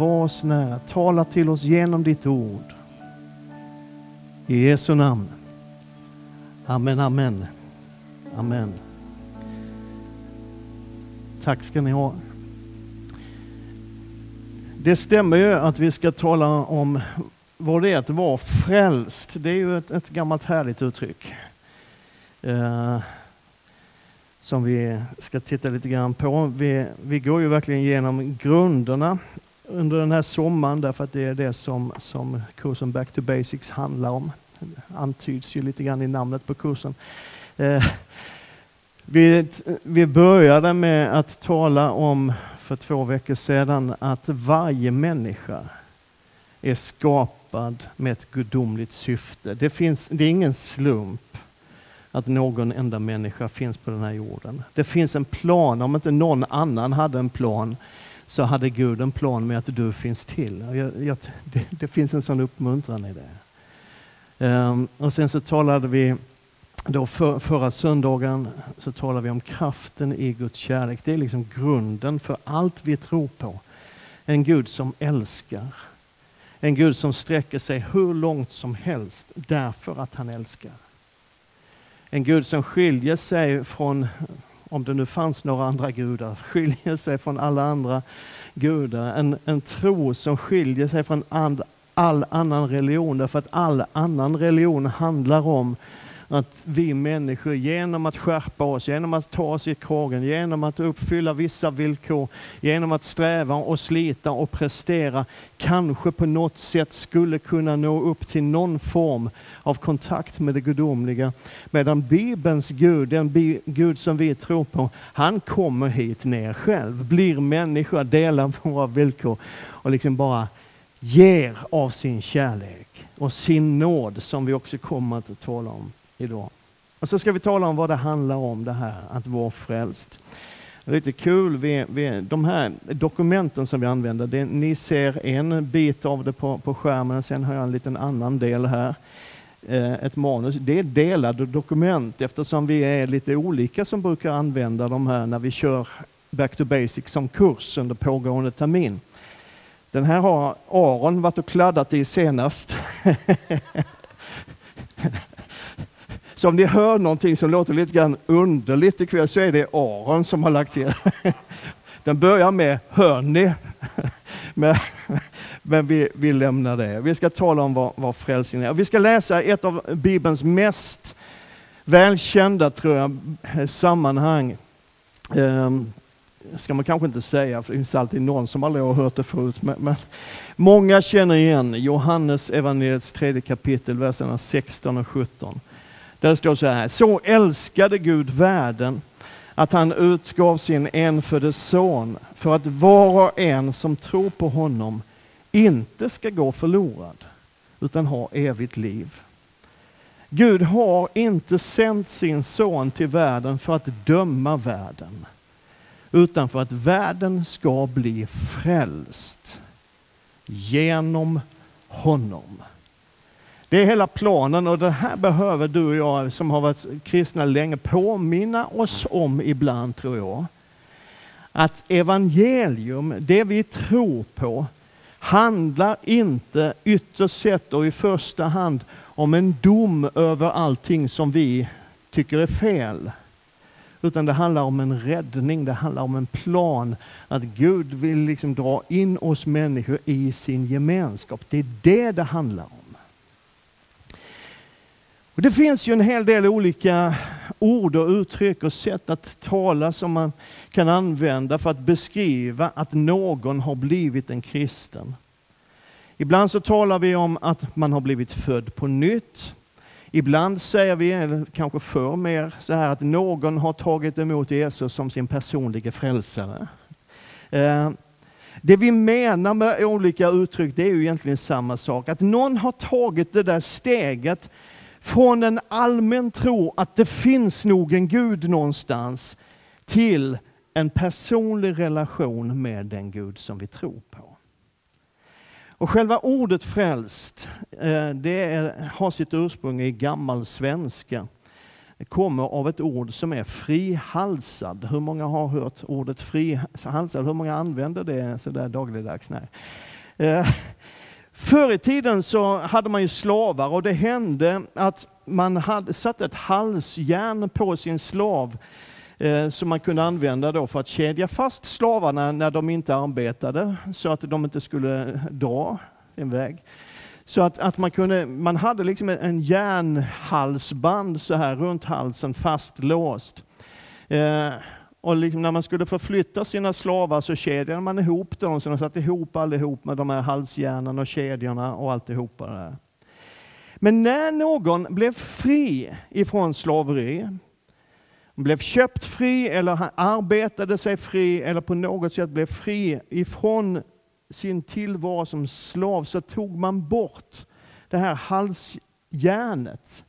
var oss nära. Tala till oss genom ditt ord. I Jesu namn. Amen, amen. Amen. Tack ska ni ha. Det stämmer ju att vi ska tala om vad det är att vara frälst. Det är ju ett, ett gammalt härligt uttryck. Eh, som vi ska titta lite grann på. Vi, vi går ju verkligen igenom grunderna under den här sommaren därför att det är det som, som kursen Back to Basics handlar om. Det antyds ju lite grann i namnet på kursen. Eh, vi, vi började med att tala om för två veckor sedan att varje människa är skapad med ett gudomligt syfte. Det, finns, det är ingen slump att någon enda människa finns på den här jorden. Det finns en plan, om inte någon annan hade en plan så hade Gud en plan med att du finns till. Jag, jag, det, det, finns en sån uppmuntran i det. Um, och sen så talade vi då för, förra söndagen så talade vi om kraften i Guds kärlek. Det är liksom grunden för allt vi tror på. En Gud som älskar. En Gud som sträcker sig hur långt som helst därför att han älskar. En Gud som skiljer sig från, om det nu fanns några andra gudar, skiljer sig från alla andra gudar. En, en tro som skiljer sig från all, all annan religion, därför att all annan religion handlar om att vi människor genom att skärpa oss, genom att ta oss i kragen, genom att uppfylla vissa villkor, genom att sträva och slita och prestera, kanske på något sätt skulle kunna nå upp till någon form av kontakt med det gudomliga. Medan Bibelns Gud, den Gud som vi tror på, han kommer hit ner själv, blir människa, delar våra villkor och liksom bara ger av sin kärlek och sin nåd som vi också kommer att tala om idag. Och så ska vi tala om vad det handlar om det här att vara frälst. Lite kul, vi, vi, de här dokumenten som vi använder, det, ni ser en bit av det på, på skärmen, sen har jag en liten annan del här. Eh, ett manus. Det är delade dokument eftersom vi är lite olika som brukar använda de här när vi kör Back to Basics som kurs under pågående termin. Den här har Aron varit och kladdat i senast. Så om ni hör någonting som låter lite grann underligt ikväll så är det Aron som har lagt till. Den börjar med Hör ni? Men, men vi, vi lämnar det. Vi ska tala om vad, vad frälsning är. Vi ska läsa ett av Bibelns mest välkända tror jag, sammanhang. Um, ska man kanske inte säga, för det finns alltid någon som aldrig har hört det förut. Men, men många känner igen Johannes evangeliets tredje kapitel, verserna 16 och 17. Där står så här, så älskade Gud världen att han utgav sin enfödde son för att var och en som tror på honom inte ska gå förlorad utan ha evigt liv. Gud har inte sänt sin son till världen för att döma världen utan för att världen ska bli frälst genom honom. Det är hela planen och det här behöver du och jag som har varit kristna länge påminna oss om ibland tror jag. Att evangelium, det vi tror på, handlar inte ytterst sett och i första hand om en dom över allting som vi tycker är fel. Utan det handlar om en räddning, det handlar om en plan. Att Gud vill liksom dra in oss människor i sin gemenskap. Det är det det handlar om. Och det finns ju en hel del olika ord och uttryck och sätt att tala som man kan använda för att beskriva att någon har blivit en kristen. Ibland så talar vi om att man har blivit född på nytt. Ibland säger vi, eller kanske för mer, så här att någon har tagit emot Jesus som sin personliga frälsare. Eh, det vi menar med olika uttryck det är ju egentligen samma sak. Att någon har tagit det där steget från en allmän tro att det finns nog en Gud någonstans till en personlig relation med den Gud som vi tror på. Och själva ordet frälst, eh, det är, har sitt ursprung i gammal svenska. kommer av ett ord som är frihalsad. Hur många har hört ordet frihalsad? Hur många använder det sådär dagligdags? Nej. Eh, Förr i tiden så hade man ju slavar och det hände att man hade satt ett halsjärn på sin slav eh, som man kunde använda då för att kedja fast slavarna när de inte arbetade så att de inte skulle dra en väg. Så att, att man, kunde, man hade liksom en järnhalsband så här runt halsen fastlåst. Eh, och liksom när man skulle förflytta sina slavar så kedjade man ihop dem, så de satt ihop allihop med de här halsjärnen och kedjorna och alltihopa. Där. Men när någon blev fri ifrån slaveri, blev köpt fri eller arbetade sig fri eller på något sätt blev fri ifrån sin tillvaro som slav så tog man bort det här halsjärnet.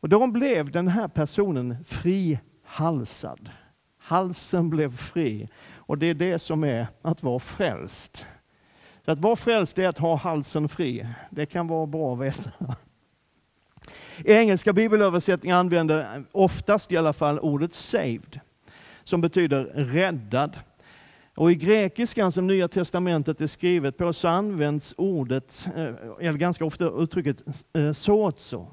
Och då blev den här personen frihalsad. Halsen blev fri. Och det är det som är att vara frälst. Så att vara frälst är att ha halsen fri. Det kan vara bra att veta. I engelska bibelöversättningar använder oftast i alla fall ordet saved, som betyder räddad. Och I grekiskan som Nya Testamentet är skrivet på så används ordet, eh, eller ganska ofta uttrycket eh, sozo,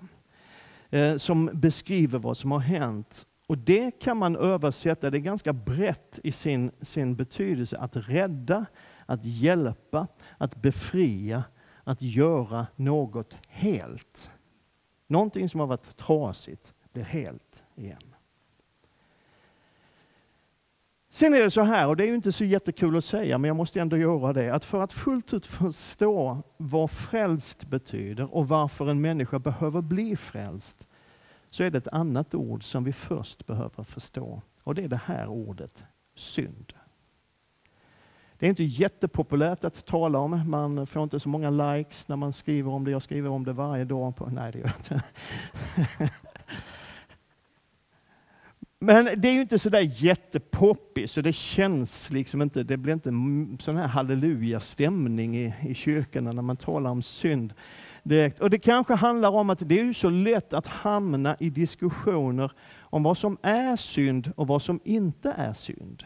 eh, som beskriver vad som har hänt. Och Det kan man översätta, det är ganska brett i sin, sin betydelse, att rädda, att hjälpa, att befria, att göra något helt. Någonting som har varit trasigt blir helt igen. Sen är det så här, och det är ju inte så jättekul att säga, men jag måste ändå göra det, att för att fullt ut förstå vad frälst betyder och varför en människa behöver bli frälst, så är det ett annat ord som vi först behöver förstå. Och det är det här ordet, synd. Det är inte jättepopulärt att tala om. Man får inte så många likes när man skriver om det. Jag skriver om det varje dag. På, nej, det gör jag inte. Men det är ju inte så där jättepoppis, så det känns liksom inte, det blir inte sån här halleluja-stämning i, i kyrkorna när man talar om synd direkt. Och det kanske handlar om att det är ju så lätt att hamna i diskussioner om vad som är synd och vad som inte är synd.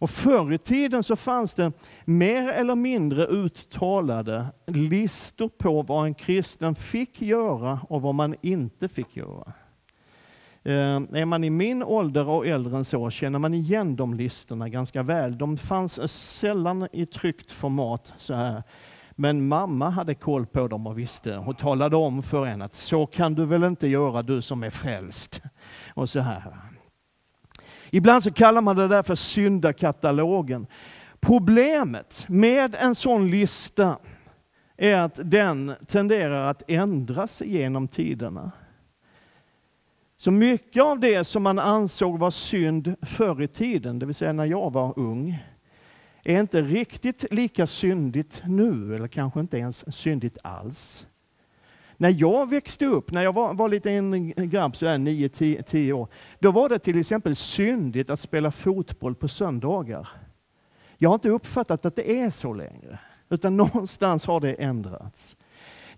Och förr i tiden så fanns det mer eller mindre uttalade listor på vad en kristen fick göra och vad man inte fick göra. Eh, är man i min ålder och äldre än så känner man igen de listorna ganska väl. De fanns sällan i tryckt format så här. Men mamma hade koll på dem och visste och talade om för en att så kan du väl inte göra du som är frälst. Och så här. Ibland så kallar man det där för syndakatalogen. Problemet med en sån lista är att den tenderar att ändras genom tiderna. Så mycket av det som man ansåg var synd förr i tiden, det vill säga när jag var ung, är inte riktigt lika syndigt nu, eller kanske inte ens syndigt alls. När jag växte upp, när jag var, var liten grabb, sådär 9-10 år, då var det till exempel syndigt att spela fotboll på söndagar. Jag har inte uppfattat att det är så längre, utan någonstans har det ändrats.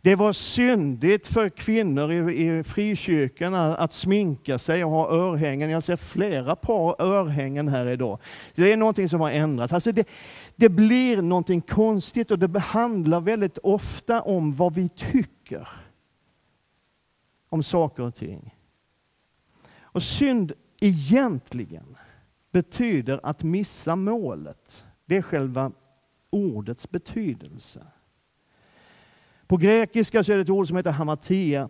Det var syndigt för kvinnor i, i frikyrkorna att sminka sig och ha örhängen. Jag ser flera par örhängen här idag. Det är någonting som har ändrats. Alltså det, det blir någonting konstigt och det handlar väldigt ofta om vad vi tycker om saker och ting. Och synd egentligen betyder att missa målet. Det är själva ordets betydelse. På grekiska så är det ett ord som heter hamatia.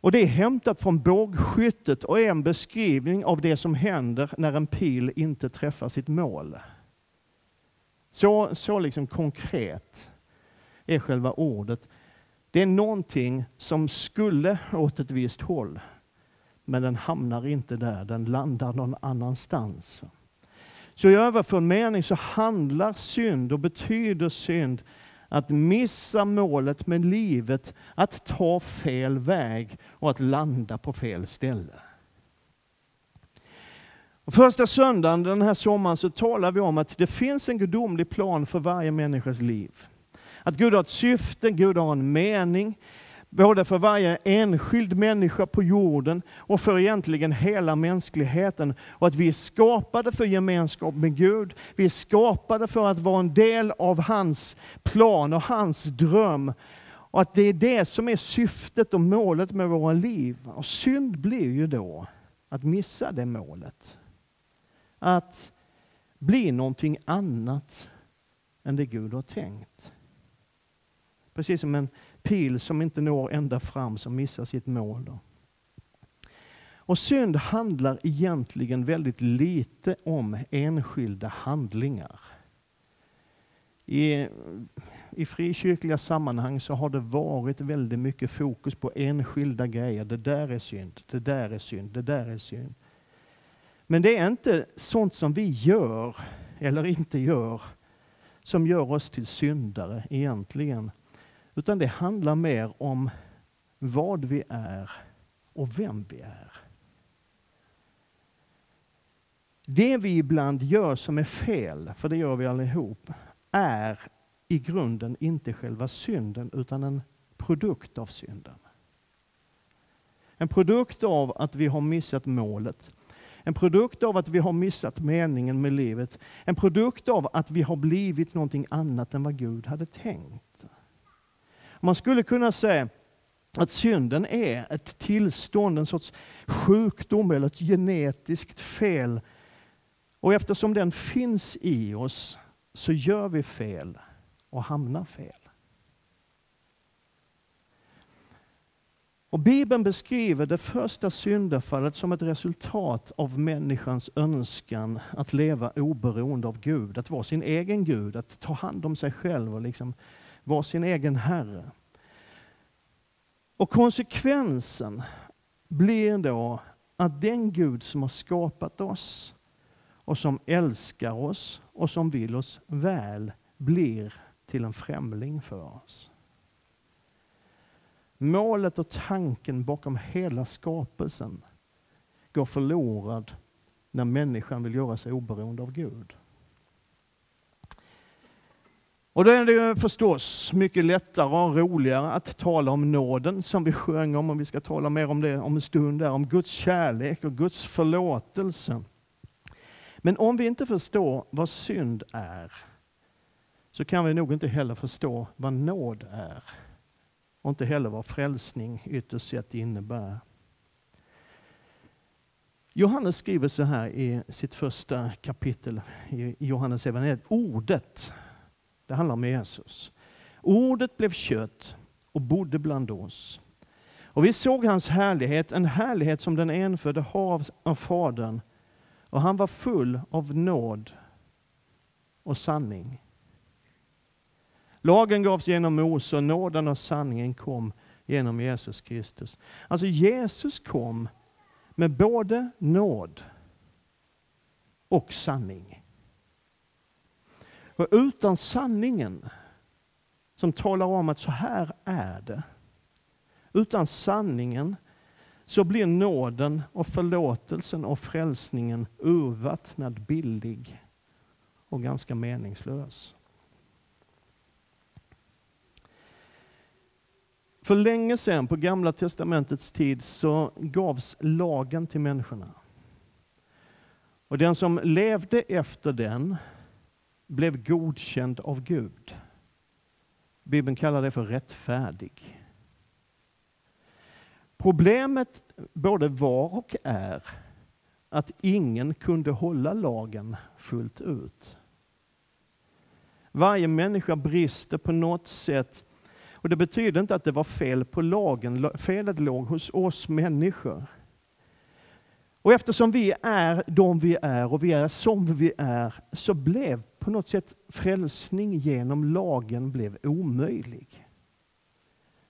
Och det är hämtat från bågskyttet och är en beskrivning av det som händer när en pil inte träffar sitt mål. Så, så liksom konkret är själva ordet. Det är någonting som skulle åt ett visst håll, men den hamnar inte där, den landar någon annanstans. Så i överförd mening så handlar synd och betyder synd att missa målet med livet, att ta fel väg och att landa på fel ställe. Första söndagen den här sommaren så talar vi om att det finns en gudomlig plan för varje människas liv. Att Gud har ett syfte, Gud har en mening. Både för varje enskild människa på jorden och för egentligen hela mänskligheten. Och att vi är skapade för gemenskap med Gud. Vi är skapade för att vara en del av hans plan och hans dröm. Och att det är det som är syftet och målet med våra liv. Och synd blir ju då att missa det målet. Att bli någonting annat än det Gud har tänkt. Precis som en pil som inte når ända fram, som missar sitt mål. Då. Och synd handlar egentligen väldigt lite om enskilda handlingar. I, I frikyrkliga sammanhang så har det varit väldigt mycket fokus på enskilda grejer. Det där är synd, det där är synd, det där är synd. Men det är inte sånt som vi gör eller inte gör som gör oss till syndare egentligen. Utan det handlar mer om vad vi är och vem vi är. Det vi ibland gör som är fel, för det gör vi allihop, är i grunden inte själva synden utan en produkt av synden. En produkt av att vi har missat målet. En produkt av att vi har missat meningen med livet. En produkt av att vi har blivit någonting annat än vad Gud hade tänkt. Man skulle kunna säga att synden är ett tillstånd, en sorts sjukdom eller ett genetiskt fel. Och eftersom den finns i oss så gör vi fel och hamnar fel. Och Bibeln beskriver det första syndafallet som ett resultat av människans önskan att leva oberoende av Gud, att vara sin egen Gud, att ta hand om sig själv och liksom var sin egen herre. Och konsekvensen blir då att den Gud som har skapat oss och som älskar oss och som vill oss väl blir till en främling för oss. Målet och tanken bakom hela skapelsen går förlorad när människan vill göra sig oberoende av Gud. Och då är det förstås mycket lättare och roligare att tala om nåden som vi sjöng om, och vi ska tala mer om det om en stund, där, om Guds kärlek och Guds förlåtelse. Men om vi inte förstår vad synd är, så kan vi nog inte heller förstå vad nåd är. Och inte heller vad frälsning ytterst sett innebär. Johannes skriver så här i sitt första kapitel i Johannes evangeliet. Ordet det handlar om Jesus. Ordet blev kött och bodde bland oss. Och vi såg hans härlighet, en härlighet som den enfödde har av Fadern. Och han var full av nåd och sanning. Lagen gavs genom Mose och nåden och sanningen kom genom Jesus Kristus. Alltså Jesus kom med både nåd och sanning. Och utan sanningen som talar om att så här är det. Utan sanningen så blir nåden och förlåtelsen och frälsningen urvattnad, billig och ganska meningslös. För länge sedan, på Gamla Testamentets tid, så gavs lagen till människorna. Och den som levde efter den blev godkänd av Gud. Bibeln kallar det för rättfärdig. Problemet både var och är att ingen kunde hålla lagen fullt ut. Varje människa brister på något sätt. Och Det betyder inte att det var fel på lagen. Felet låg hos oss människor. Och eftersom vi är de vi är och vi är som vi är, så blev på något sätt frälsning genom lagen blev omöjlig.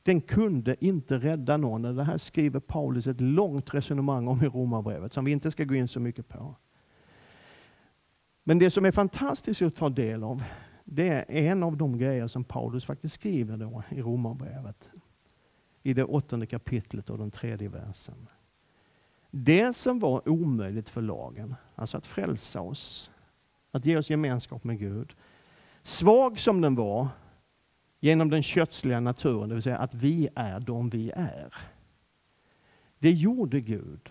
Den kunde inte rädda någon. Det här skriver Paulus ett långt resonemang om i Romarbrevet, som vi inte ska gå in så mycket på. Men det som är fantastiskt att ta del av, det är en av de grejer som Paulus faktiskt skriver då i Romarbrevet. I det åttonde kapitlet och den tredje versen. Det som var omöjligt för lagen, alltså att frälsa oss, att ge oss gemenskap med Gud. Svag som den var, genom den kötsliga naturen, det vill säga att vi är de vi är. Det gjorde Gud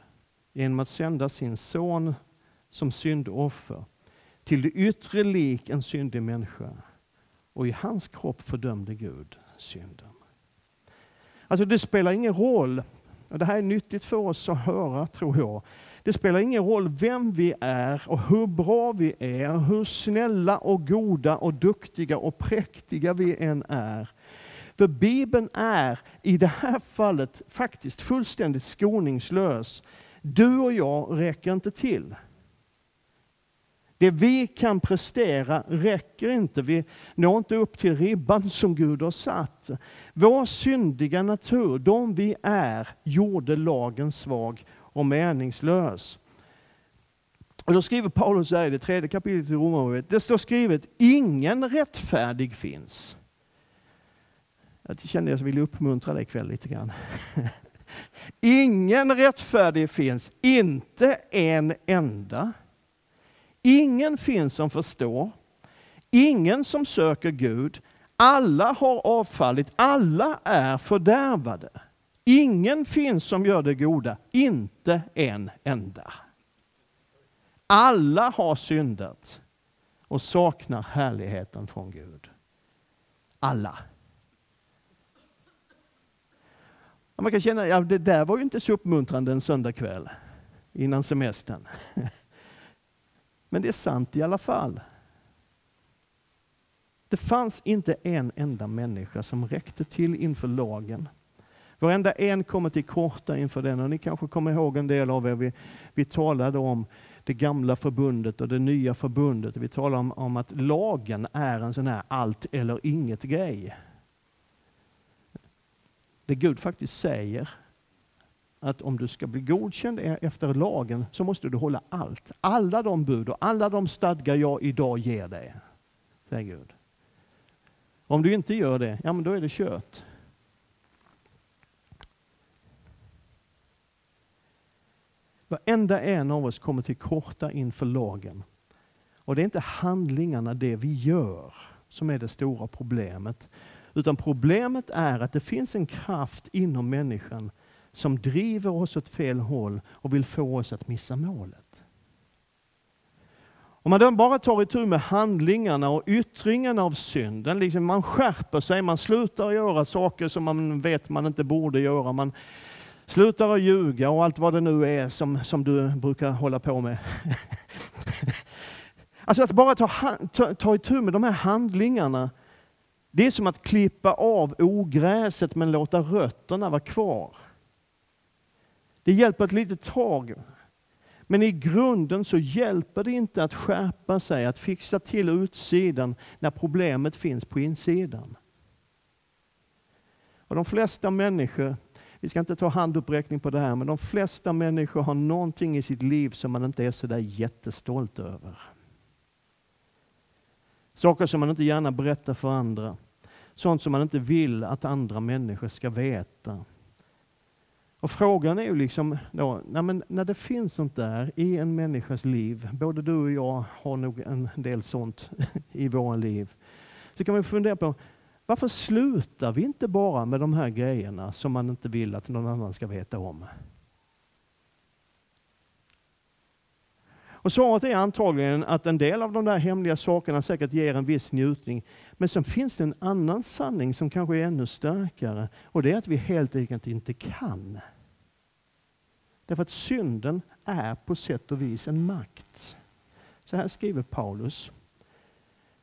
genom att sända sin son som syndoffer till det yttre lik en syndig människa. Och i hans kropp fördömde Gud synden. Alltså det spelar ingen roll, och det här är nyttigt för oss att höra tror jag. Det spelar ingen roll vem vi är och hur bra vi är, hur snälla och goda och duktiga och präktiga vi än är. För Bibeln är i det här fallet faktiskt fullständigt skoningslös. Du och jag räcker inte till. Det vi kan prestera räcker inte. Vi når inte upp till ribban som Gud har satt. Vår syndiga natur, de vi är, gjorde lagen svag och meningslös. Och då skriver Paulus här i det tredje kapitlet i Romarbrevet, det står skrivet, ingen rättfärdig finns. Jag kände att jag ville uppmuntra dig ikväll lite grann. Ingen rättfärdig finns, inte en enda. Ingen finns som förstår, ingen som söker Gud. Alla har avfallit, alla är fördärvade. Ingen finns som gör det goda, inte en enda. Alla har syndat och saknar härligheten från Gud. Alla. Man kan känna, ja det där var ju inte så uppmuntrande en söndagkväll innan semestern. Men det är sant i alla fall. Det fanns inte en enda människa som räckte till inför lagen. Varenda en kommer till korta inför den. Och ni kanske kommer ihåg en del av er, vi, vi talade om det gamla förbundet och det nya förbundet. Vi talade om, om att lagen är en sån här allt eller inget grej. Det Gud faktiskt säger att om du ska bli godkänd e-, efter lagen så måste du hålla allt. Alla de bud och alla de stadgar jag idag ger dig, säger Gud. Om du inte gör det, ja men då är det kört. Varenda en av oss kommer till korta inför lagen. Och det är inte handlingarna, det vi gör, som är det stora problemet. Utan problemet är att det finns en kraft inom människan som driver oss åt fel håll och vill få oss att missa målet. Om man då bara tar itu med handlingarna och yttringarna av synden, liksom man skärper sig, man slutar göra saker som man vet man inte borde göra, man slutar att ljuga och allt vad det nu är som, som du brukar hålla på med. alltså att bara ta, ta, ta itu med de här handlingarna, det är som att klippa av ogräset men låta rötterna vara kvar. Det hjälper ett litet tag. Men i grunden så hjälper det inte att skärpa sig, att fixa till utsidan när problemet finns på insidan. Och de flesta människor, vi ska inte ta handuppräckning på det här, men de flesta människor har någonting i sitt liv som man inte är så där jättestolt över. Saker som man inte gärna berättar för andra. Sånt som man inte vill att andra människor ska veta. Och frågan är ju liksom, då, när, när det finns sånt där i en människas liv, både du och jag har nog en del sånt i våra liv, så kan man fundera på varför slutar vi inte bara med de här grejerna som man inte vill att någon annan ska veta om? Och svaret är antagligen att en del av de där hemliga sakerna säkert ger en viss njutning. Men sen finns det en annan sanning som kanske är ännu starkare. Och det är att vi helt enkelt inte kan. Därför att synden är på sätt och vis en makt. Så här skriver Paulus.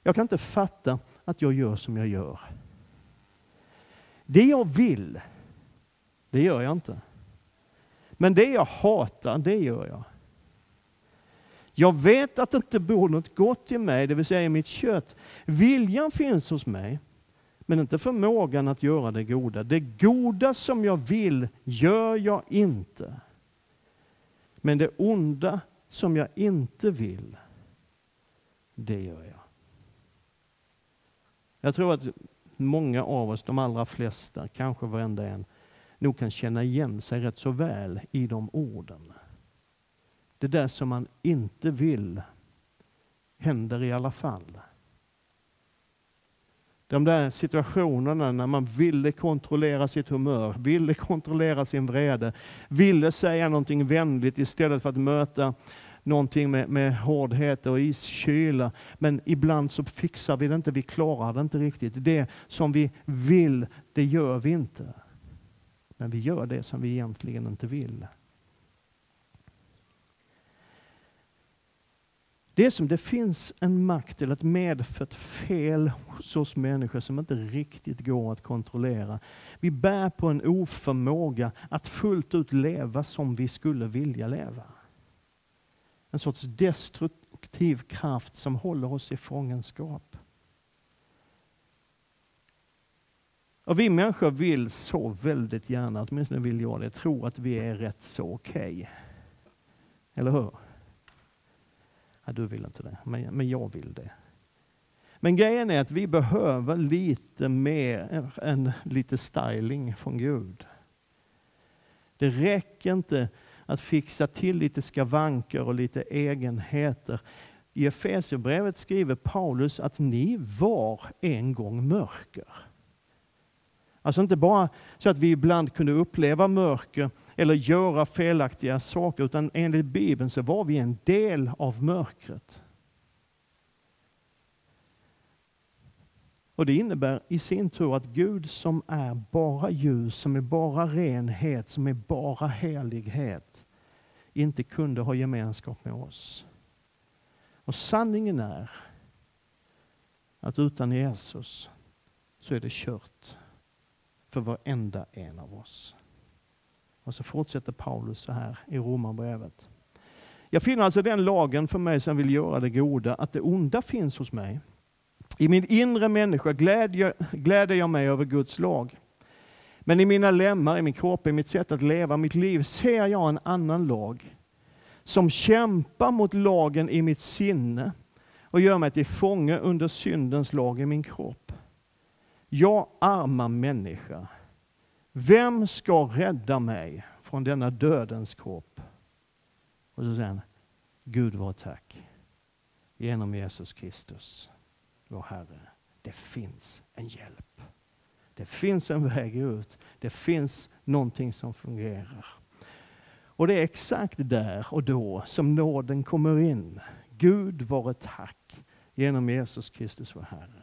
Jag kan inte fatta att jag gör som jag gör. Det jag vill, det gör jag inte. Men det jag hatar, det gör jag. Jag vet att det inte bor något gott i mig, det vill säga i mitt kött. Viljan finns hos mig, men inte förmågan att göra det goda. Det goda som jag vill gör jag inte. Men det onda som jag inte vill, det gör jag. Jag tror att många av oss, de allra flesta, kanske varenda en, nog kan känna igen sig rätt så väl i de orden. Det där som man inte vill händer i alla fall. De där situationerna när man ville kontrollera sitt humör, ville kontrollera sin vrede, ville säga någonting vänligt istället för att möta någonting med, med hårdhet och iskyla. Men ibland så fixar vi det inte, vi klarar det inte riktigt. Det som vi vill, det gör vi inte. Men vi gör det som vi egentligen inte vill. Det är som det finns en makt eller ett medfött fel hos oss människor som inte riktigt går att kontrollera. Vi bär på en oförmåga att fullt ut leva som vi skulle vilja leva. En sorts destruktiv kraft som håller oss i fångenskap. Och vi människor vill så väldigt gärna, åtminstone vill jag det, tro att vi är rätt så okej. Okay. Eller hur? Ja, du vill inte det, men, men jag vill det. Men grejen är att vi behöver lite mer än lite styling från Gud. Det räcker inte att fixa till lite skavanker och lite egenheter. I Efesierbrevet skriver Paulus att ni var en gång mörker. Alltså inte bara så att vi ibland kunde uppleva mörker eller göra felaktiga saker, utan enligt Bibeln så var vi en del av mörkret. Och Det innebär i sin tur att Gud som är bara ljus, som är bara renhet, som är bara helighet, inte kunde ha gemenskap med oss. Och sanningen är att utan Jesus så är det kört för varenda en av oss. Och så fortsätter Paulus så här i Romarbrevet. Jag finner alltså den lagen för mig som vill göra det goda, att det onda finns hos mig. I min inre människa glädjer, gläder jag mig över Guds lag. Men i mina lemmar, i min kropp, i mitt sätt att leva mitt liv ser jag en annan lag som kämpar mot lagen i mitt sinne och gör mig till fånge under syndens lag i min kropp. Jag arma människa, vem ska rädda mig från denna dödens kropp? Och så säger han, Gud var tack genom Jesus Kristus, vår Herre. Det finns en hjälp. Det finns en väg ut. Det finns någonting som fungerar. Och det är exakt där och då som nåden kommer in. Gud vare tack genom Jesus Kristus vår Herre.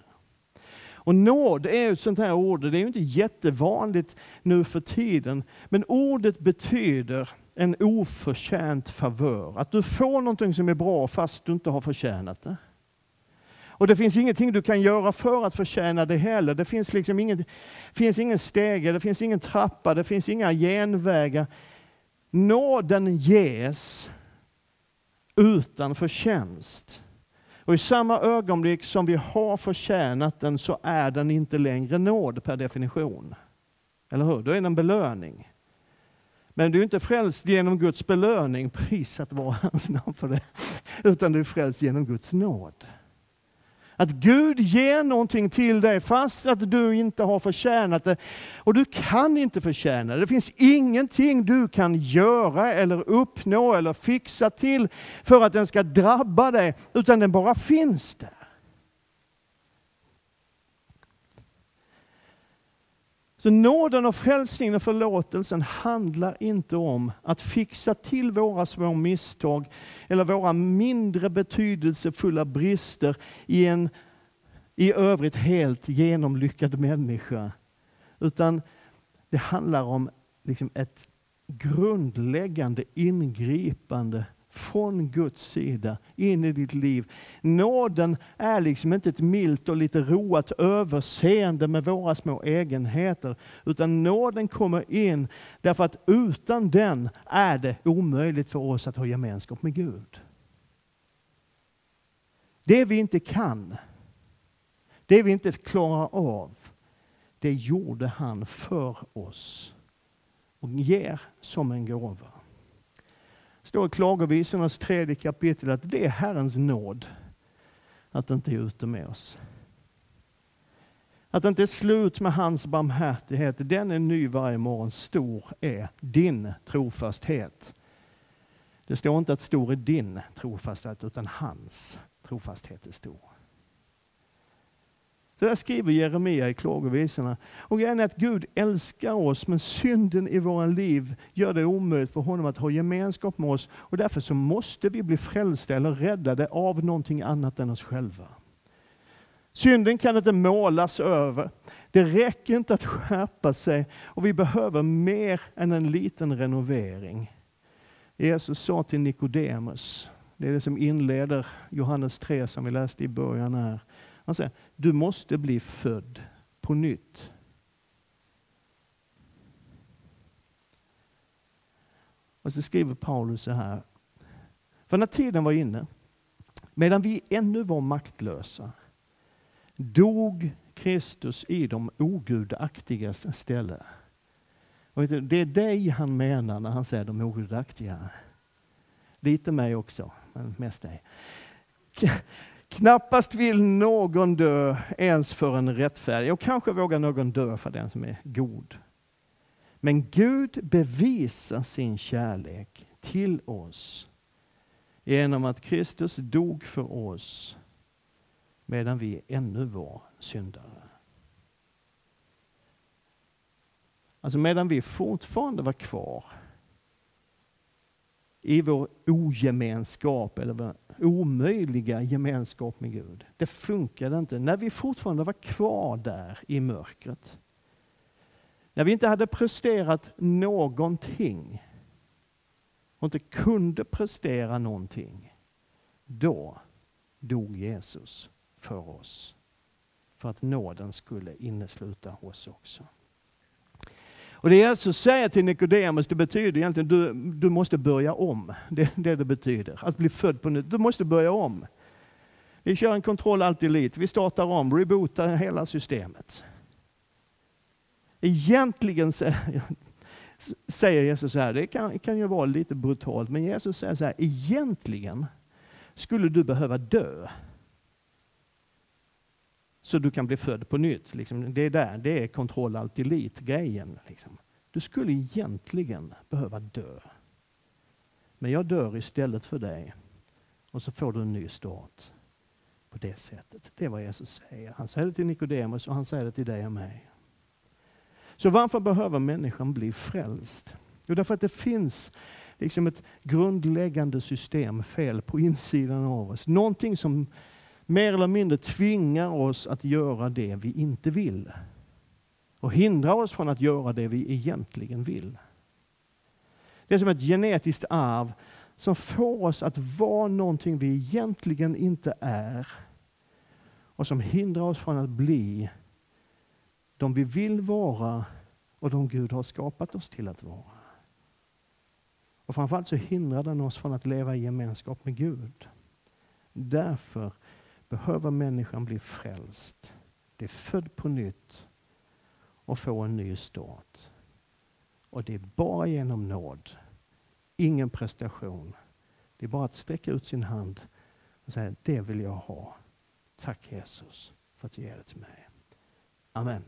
Och nåd är ett sånt här ord, det är inte jättevanligt nu för tiden, men ordet betyder en oförtjänt favör. Att du får någonting som är bra fast du inte har förtjänat det. Och det finns ingenting du kan göra för att förtjäna det heller. Det finns liksom ingen, finns ingen stege, det finns ingen trappa, det finns inga genvägar. Nåden ges utan förtjänst. Och i samma ögonblick som vi har förtjänat den så är den inte längre nåd per definition. Eller hur? Då är den belöning. Men du är inte frälst genom Guds belöning, prisat vare hans namn för det, utan du är frälst genom Guds nåd. Att Gud ger någonting till dig fast att du inte har förtjänat det. Och du kan inte förtjäna det. Det finns ingenting du kan göra eller uppnå eller fixa till för att den ska drabba dig, utan den bara finns där. Så nåden och frälsningen och förlåtelsen handlar inte om att fixa till våra små misstag eller våra mindre betydelsefulla brister i en i övrigt helt genomlyckad människa. Utan det handlar om liksom ett grundläggande ingripande från Guds sida in i ditt liv. Nåden är liksom inte ett milt och lite roat överseende med våra små egenheter, utan nåden kommer in därför att utan den är det omöjligt för oss att ha gemenskap med Gud. Det vi inte kan, det vi inte klarar av, det gjorde han för oss och ger som en gåva står i Klagovisornas tredje kapitel att det är Herrens nåd att det inte är ute med oss. Att det inte är slut med hans barmhärtighet. Den är ny varje morgon. Stor är din trofasthet. Det står inte att stor är din trofasthet, utan hans trofasthet är stor. Så där skriver Jeremia i Klagovisorna. Och grejen är att Gud älskar oss, men synden i våra liv gör det omöjligt för honom att ha gemenskap med oss. Och därför så måste vi bli frälsta eller räddade av någonting annat än oss själva. Synden kan inte målas över. Det räcker inte att skärpa sig och vi behöver mer än en liten renovering. Jesus sa till Nikodemus, det är det som inleder Johannes 3 som vi läste i början här. Han säger, du måste bli född på nytt. Och så skriver Paulus så här. För när tiden var inne, medan vi ännu var maktlösa, dog Kristus i de ogudaktigas ställe. det är dig han menar när han säger de ogudaktiga. Lite mig också, men mest dig. Knappast vill någon dö ens för en rättfärdig, och kanske vågar någon dö för den som är god. Men Gud bevisar sin kärlek till oss genom att Kristus dog för oss medan vi ännu var syndare. Alltså medan vi fortfarande var kvar i vår ogemenskap eller vår omöjliga gemenskap med Gud. Det funkade inte. När vi fortfarande var kvar där i mörkret. När vi inte hade presterat någonting och inte kunde prestera någonting. Då dog Jesus för oss. För att nåden skulle innesluta oss också. Och det Jesus säger till Nikodemus, det betyder egentligen du, du måste börja om. Det är det det betyder, att bli född på nytt. Du måste börja om. Vi kör en kontroll allt elit. Vi startar om, rebootar hela systemet. Egentligen säger Jesus så här, det kan, kan ju vara lite brutalt, men Jesus säger så här, egentligen skulle du behöva dö så du kan bli född på nytt. Liksom, det är där, det är kontroll alt grejen Liksom. Du skulle egentligen behöva dö. Men jag dör istället för dig och så får du en ny start på det sättet. Det är vad Jesus säger. Han säger det till Nikodemus och han säger det till dig och mig. Så varför behöver människan bli frälst? Jo, därför att det finns liksom ett grundläggande systemfel på insidan av oss. Någonting som mer eller mindre tvingar oss att göra det vi inte vill. Och hindrar oss från att göra det vi egentligen vill. Det är som ett genetiskt arv som får oss att vara någonting vi egentligen inte är. Och som hindrar oss från att bli de vi vill vara och de Gud har skapat oss till att vara. Och framförallt så hindrar den oss från att leva i gemenskap med Gud. Därför behöver människan bli frälst, bli född på nytt och få en ny start. Och det är bara genom nåd, ingen prestation. Det är bara att sträcka ut sin hand och säga, det vill jag ha. Tack Jesus för att du ger det till mig. Amen.